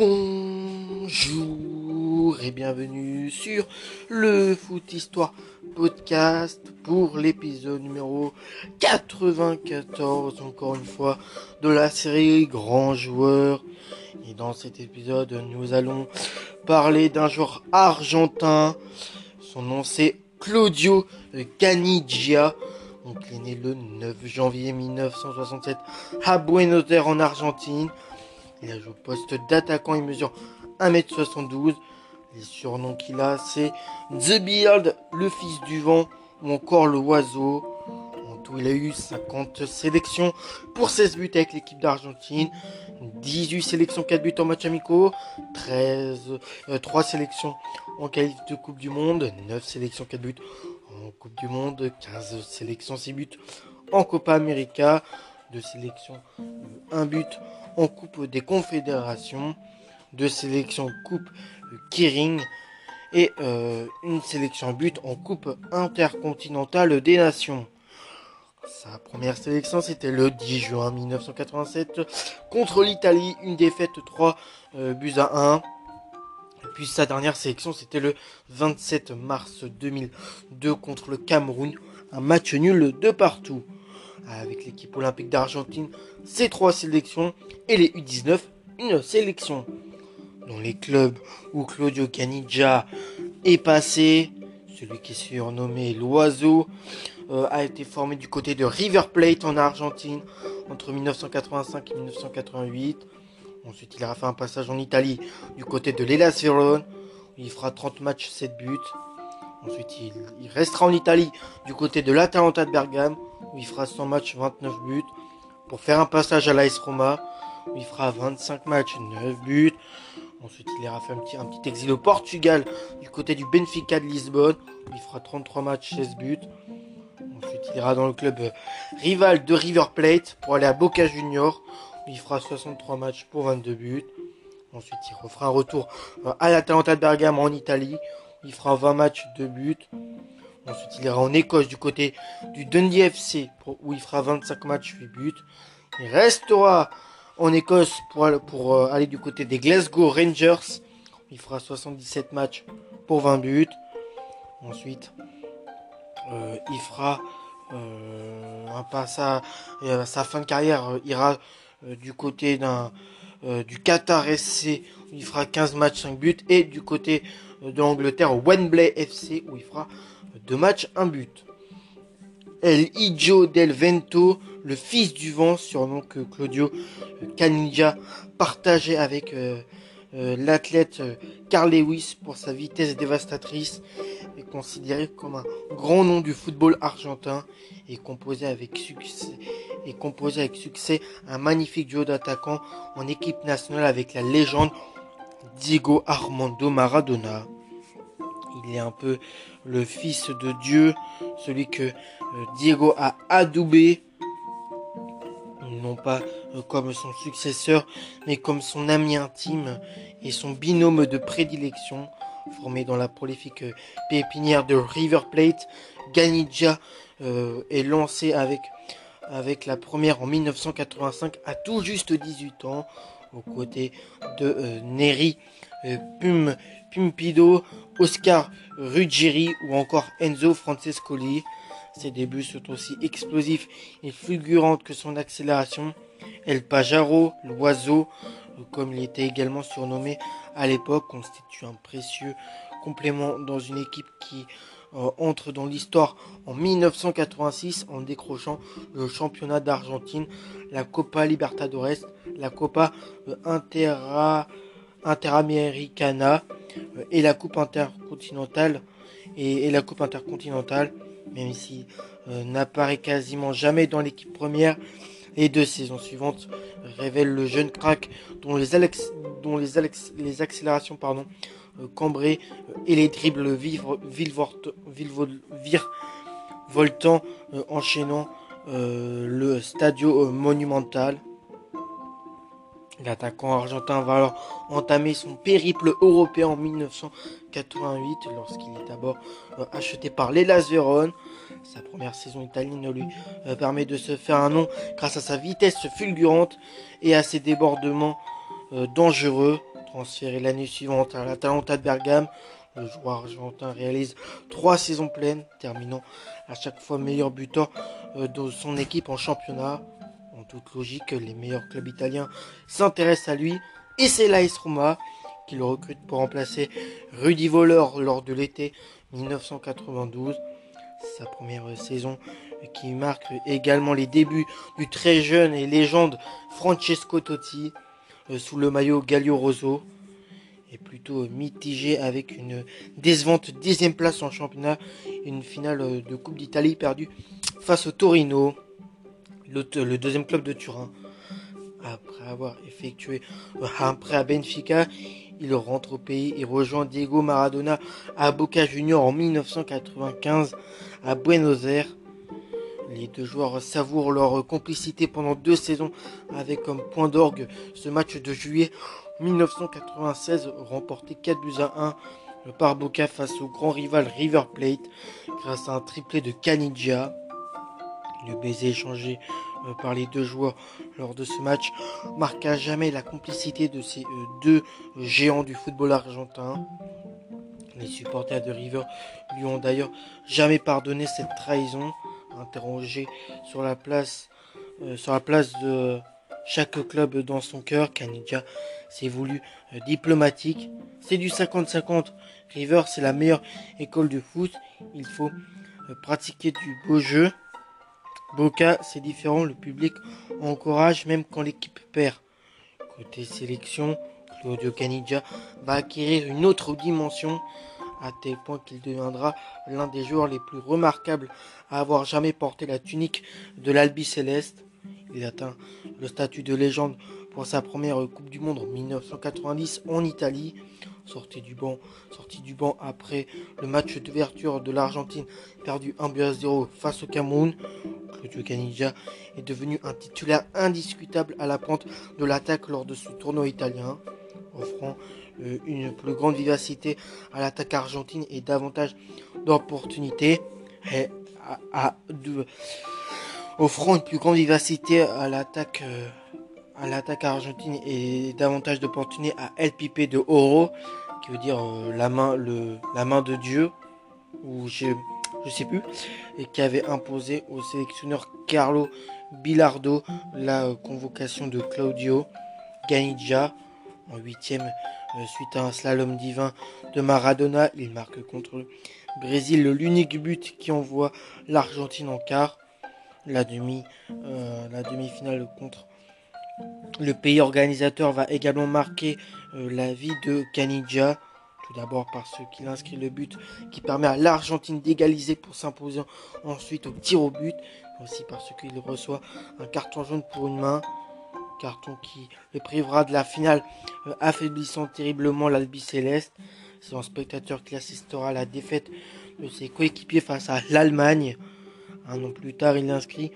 Bonjour et bienvenue sur le Foot Histoire podcast pour l'épisode numéro 94 encore une fois de la série Grand Joueur. Et dans cet épisode, nous allons parler d'un joueur argentin. Son nom c'est Claudio Canigia. Donc il est né le 9 janvier 1967 à Buenos Aires en Argentine. Il a joué au poste d'attaquant, il mesure 1m72. Les surnoms qu'il a, c'est The Beard, le fils du vent, ou encore le oiseau. En tout, il a eu 50 sélections pour 16 buts avec l'équipe d'Argentine, 18 sélections, 4 buts en match amicaux, 13, 3 euh, sélections en qualité de Coupe du Monde, 9 sélections, 4 buts en Coupe du Monde, 15 sélections, 6 buts en Copa América, 2 sélections, 1 but en Coupe des Confédérations, deux sélections Coupe Kering et euh, une sélection but en Coupe intercontinentale des Nations. Sa première sélection, c'était le 10 juin 1987 contre l'Italie, une défaite 3 euh, buts à 1. Et puis sa dernière sélection, c'était le 27 mars 2002 contre le Cameroun, un match nul de partout avec l'équipe olympique d'Argentine, ces trois sélections et les U19, une sélection. Dans les clubs où Claudio Caniggia est passé, celui qui est surnommé l'oiseau, euh, a été formé du côté de River Plate en Argentine entre 1985 et 1988. Ensuite, il a fait un passage en Italie du côté de l'Elas Verone, où il fera 30 matchs, 7 buts. Ensuite, il, restera en Italie du côté de l'Atalanta de Bergame, où il fera 100 matchs, 29 buts, pour faire un passage à l'AS Roma, où il fera 25 matchs, 9 buts. Ensuite, il ira faire un petit, exil au Portugal, du côté du Benfica de Lisbonne, où il fera 33 matchs, 16 buts. Ensuite, il ira dans le club euh, rival de River Plate pour aller à Boca Junior, où il fera 63 matchs pour 22 buts. Ensuite, il refera un retour euh, à l'Atalanta de Bergame en Italie, il fera 20 matchs, 2 buts. Ensuite, il ira en Écosse du côté du Dundee FC où il fera 25 matchs, 8 buts. Il restera en Écosse pour, euh, aller du côté des Glasgow Rangers. Il fera 77 matchs pour 20 buts. Ensuite, euh, il fera euh, sa fin de carrière ira du côté d'un du Qatar SC où il fera 15 matchs, 5 buts et du côté de l'Angleterre Wembley FC où il fera deux matchs, un but. El Hijo del Vento, le fils du vent, surnom que Claudio Caniggia partageait avec euh, euh, l'athlète euh, Carl Lewis pour sa vitesse dévastatrice, est considéré comme un grand nom du football argentin et composé avec succès, un magnifique duo d'attaquants en équipe nationale avec la légende Diego Armando Maradona. Il est un peu le fils de Dieu, celui que euh, Diego a adoubé, non pas euh, comme son successeur, mais comme son ami intime et son binôme de prédilection, formé dans la prolifique euh, pépinière de River Plate. Ganidja est lancé avec, la première en 1985 à tout juste 18 ans, aux côtés de Neri Pum Pumpido, Oscar Ruggieri ou encore Enzo Francescoli. Ses débuts sont aussi explosifs et fulgurants que son accélération. El Pajaro, l'oiseau, comme il était également surnommé à l'époque, constitue un précieux complément dans une équipe qui euh, entre dans l'histoire en 1986 en décrochant le championnat d'Argentine, la Copa Libertadores, la Copa euh, Intera, Interamericana euh, et la Coupe intercontinentale et, la Coupe intercontinentale, même si euh, n'apparaît quasiment jamais dans l'équipe première. Les deux saisons suivantes révèlent le jeune crack dont les, dont les, les accélérations pardon, euh, cambrées et les dribbles vivre, voltant enchaînant le stadio monumental. L'attaquant argentin va alors entamer son périple européen en 1988 lorsqu'il est d'abord euh, acheté par l'Elas Vérone. Sa première saison italienne lui euh, permet de se faire un nom grâce à sa vitesse fulgurante et à ses débordements euh, dangereux Transféré l'année suivante à l'Atalanta de Bergame, le joueur argentin réalise trois saisons pleines, terminant à chaque fois meilleur buteur de son équipe en championnat. En toute logique, les meilleurs clubs italiens s'intéressent à lui. Et c'est l'AS Roma qui le recrute pour remplacer Rudy Voleur lors de l'été 1992. Sa première saison qui marque également les débuts du très jeune et légende Francesco Totti euh, sous le maillot Gallio Rosso est plutôt mitigé avec une décevante dixième place en championnat une finale de Coupe d'Italie perdue face au Torino, le, deuxième club de Turin. Après avoir effectué un prêt à Benfica, il rentre au pays et rejoint Diego Maradona à Boca Juniors en 1995 à Buenos Aires. Les deux joueurs savourent leur complicité pendant deux saisons avec comme point d'orgue ce match de juillet 1996 remporté 4 buts à 1 par Boca face au grand rival River Plate grâce à un triplé de Canigia. Le baiser échangé euh, par les deux joueurs lors de ce match marqua jamais la complicité de ces euh, deux géants du football argentin. Les supporters de River lui ont d'ailleurs jamais pardonné cette trahison. Interrogé sur la place, euh, sur la place de chaque club dans son cœur, Canidia s'est voulu diplomatique. C'est du 50-50. River, c'est la meilleure école de foot. Il faut pratiquer du beau jeu. Boca, c'est différent, le public encourage même quand l'équipe perd. Côté sélection, Claudio Canigia va acquérir une autre dimension à tel point qu'il deviendra l'un des joueurs les plus remarquables à avoir jamais porté la tunique de l'Albi Céleste. Il atteint le statut de légende pour sa première Coupe du Monde en 1990 en Italie. Sorti du banc, sorti du banc après le match d'ouverture de l'Argentine perdu 1 0 face au Cameroun. Claudio est devenu un titulaire indiscutable à la pointe de l'attaque lors de ce tournoi italien, offrant euh, une plus grande vivacité à l'attaque argentine et davantage d'opportunités. offrant une plus grande vivacité à l'attaque euh, à l'attaque argentine et davantage d'opportunités à El de Oro, qui veut dire euh, la main le la main de Dieu je sais plus, et qui avait imposé au sélectionneur Carlo Bilardo la convocation de Claudio Ganija en huitième euh, suite à un slalom divin de Maradona. Il marque contre le Brésil l'unique but qui envoie l'Argentine en quart. La euh, demi-finale contre le pays organisateur va également marquer euh, la vie de Canidja d'abord parce qu'il inscrit le but qui permet à l'Argentine d'égaliser pour s'imposer ensuite au tir au but. Aussi parce qu'il reçoit un carton jaune pour une main. Carton qui le privera de la finale, euh, affaiblissant terriblement l'Albi Céleste. C'est un spectateur qui assistera à la défaite de ses coéquipiers face à l'Allemagne. Un an plus tard, il inscrit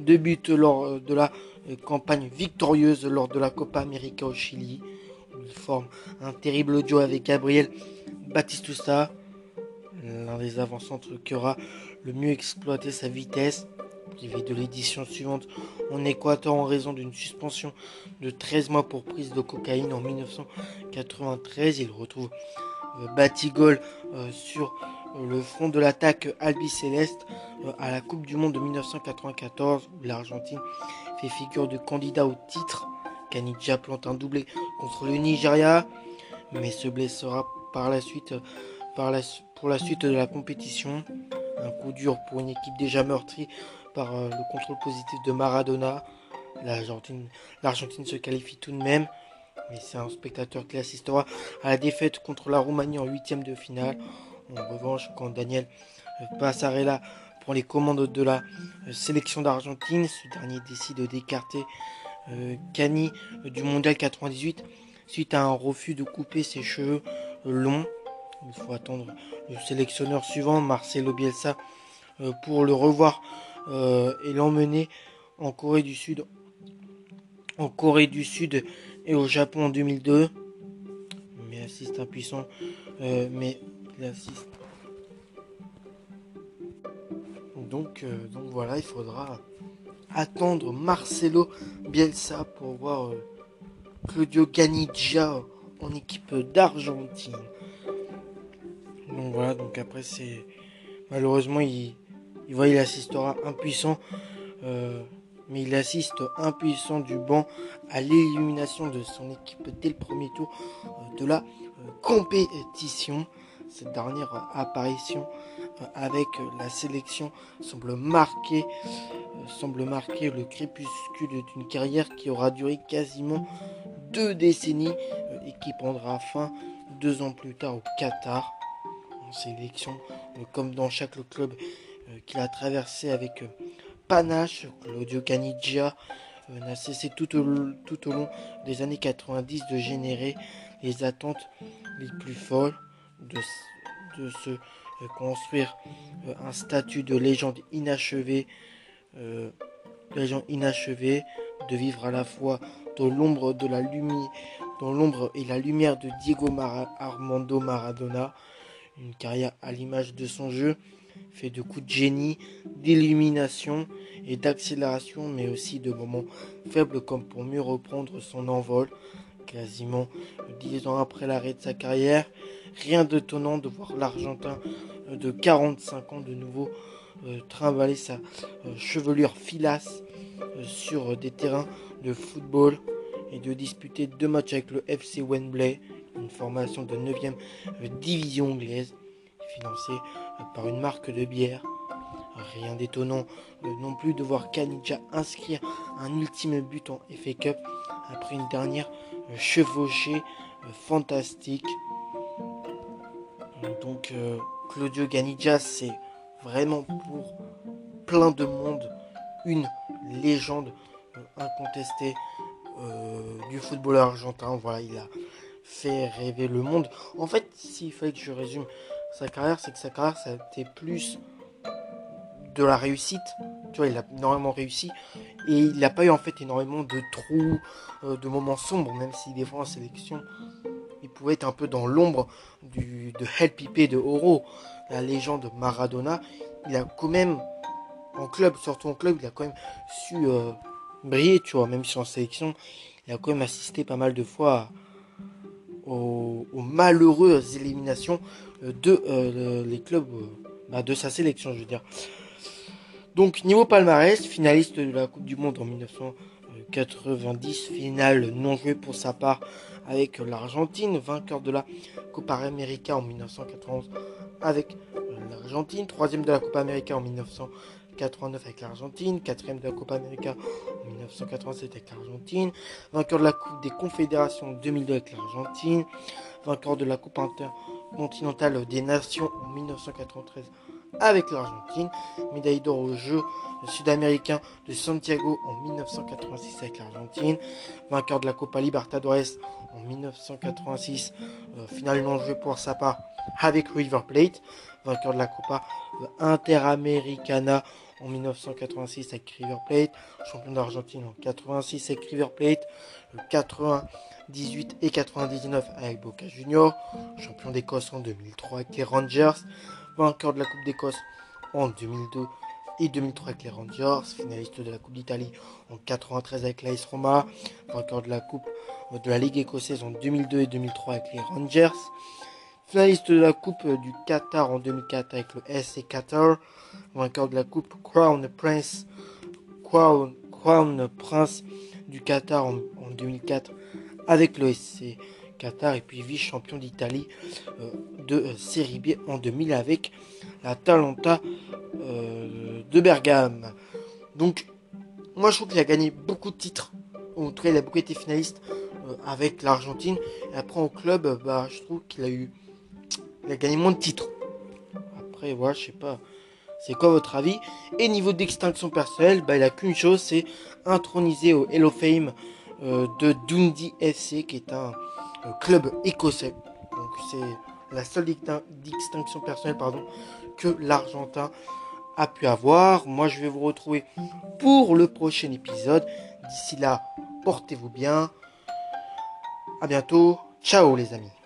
deux buts lors euh, de la euh, campagne victorieuse lors de la Copa América au Chili. Il forme un terrible audio avec Gabriel Batistusta, l'un des avant-centres qui aura le mieux exploité sa vitesse. Privé de l'édition suivante en Équateur en raison d'une suspension de 13 mois pour prise de cocaïne en 1993. Il retrouve euh, Batigol euh, sur euh, le front de l'attaque Albi Céleste à la Coupe du Monde de 1994 où l'Argentine fait figure de candidat au titre Kanidja plante un doublé contre le Nigeria, mais se blessera par pour la suite de la compétition. Un coup dur pour une équipe déjà meurtrie par euh, le contrôle positif de Maradona. L'Argentine, l'Argentine se qualifie tout de même, mais c'est un spectateur qui assistera à la défaite contre la Roumanie en huitième de finale. En revanche, quand Daniel Passarella prend les commandes de la euh, sélection d'Argentine, ce dernier décide d'écarter Cani euh, euh, du Mondial 98 suite à un refus de couper ses cheveux longs. Il faut attendre le sélectionneur suivant, Marcelo Bielsa, euh, pour le revoir et l'emmener en Corée du Sud. En Corée du Sud et au Japon en 2002. Mais assiste impuissant. mais il assiste. Donc, donc voilà, il faudra attendre Marcelo Bielsa pour voir euh, Claudio Ganiggia en équipe d'Argentine. Donc voilà, donc après c'est malheureusement il, voit il assistera impuissant, euh, mais il assiste impuissant du banc à l'élimination de son équipe dès le premier tour euh, de la compétition. Cette dernière apparition avec la sélection semble marquer, semble marquer le crépuscule d'une carrière qui aura duré quasiment deux décennies et qui prendra fin deux ans plus tard au Qatar en sélection, comme dans chaque club euh, qu'il a traversé avec euh, panache. Claudio Canigia euh, n'a cessé tout au long des années 90 de générer les attentes les plus folles, de, se construire un statut de légende inachevée, légende inachevée, de vivre à la fois dans l'ombre de la lumière, dans l'ombre et la lumière de Diego Armando Maradona, une carrière à l'image de son jeu, fait de coups de génie, d'illumination et d'accélération, mais aussi de moments faibles comme pour mieux reprendre son envol. Quasiment dix ans après l'arrêt de sa carrière, rien d'étonnant de voir l'Argentin de 45 ans de nouveau euh, trimballer sa euh, chevelure filasse euh, sur des terrains de football et de disputer deux matchs avec le FC Wembley, une formation de 9e division anglaise, financée par une marque de bière. Rien d'étonnant euh, non plus de voir Kanija inscrire un ultime but en FA Cup après une dernière euh, chevauchée euh, fantastique. Donc Claudio Ganija c'est vraiment pour plein de monde une légende incontestée du football argentin. Voilà, il a fait rêver le monde. En fait, s'il fallait que je résume sa carrière, c'est que sa carrière, ça a été plus de la réussite. Tu vois, il a énormément réussi. Et il n'a pas eu en fait énormément de trous, euh, de moments sombres, même si des fois en sélection, pouvait être un peu dans l'ombre de Hell Pipe de Oro, la légende Maradona. Il a quand même, en club, surtout en club, il a quand même su euh, briller, tu vois, même si en sélection, il a quand même assisté pas mal de fois aux, malheureuses éliminations euh, de euh, les clubs bah, de sa sélection, je veux dire. Donc niveau palmarès, finaliste de la Coupe du Monde en 1990, finale non jouée pour sa part avec l'Argentine, vainqueur de la Copa América en 1991 avec l'Argentine, troisième de la Copa América en 1990 89 avec l'Argentine, quatrième de la Copa América en 1987 avec l'Argentine, vainqueur de la Coupe des Confédérations en 2002 avec l'Argentine, vainqueur de la Coupe intercontinentale des Nations en 1993 avec l'Argentine, médaille d'or aux Jeux sud-américains de Santiago en 1986 avec l'Argentine, vainqueur de la Copa Libertadores en 1986, euh, finalement joué pour sa part avec River Plate, vainqueur de la Copa Interamericana en 1986 avec River Plate, champion d'Argentine en 86 avec River Plate, le 98 et 99 avec Boca Juniors, champion d'Écosse en 2003 avec les Rangers, vainqueur de la Coupe d'Écosse en 2002 et 2003 avec les Rangers, finaliste de la Coupe d'Italie en 93 avec l'AS Roma, vainqueur de la Coupe de la Ligue écossaise en 2002 et 2003 avec les Rangers, finaliste de la Coupe du Qatar en 2004 avec le SC Qatar, vainqueur de la Coupe Crown Prince, Crown, Crown Prince du Qatar en, 2004 avec le SC Qatar et puis vice-champion d'Italie euh, de euh, Série B en 2000 avec la Talenta euh, de Bergame. Donc, moi je trouve qu'il a gagné beaucoup de titres. En tout cas, il a beaucoup été finaliste avec l'Argentine. Et après, au club, bah, je trouve qu'il a eu. Il a gagné moins de titres. Après, voilà, je sais pas. C'est quoi votre avis? Et niveau d'extinction personnelle, bah, il a qu'une chose, c'est introniser au Hello Fame de Dundee FC, qui est un club écossais. Donc c'est la seule distinction personnelle pardon, que l'Argentin a pu avoir. Moi, je vais vous retrouver pour le prochain épisode. D'ici là, portez-vous bien. À bientôt. Ciao les amis.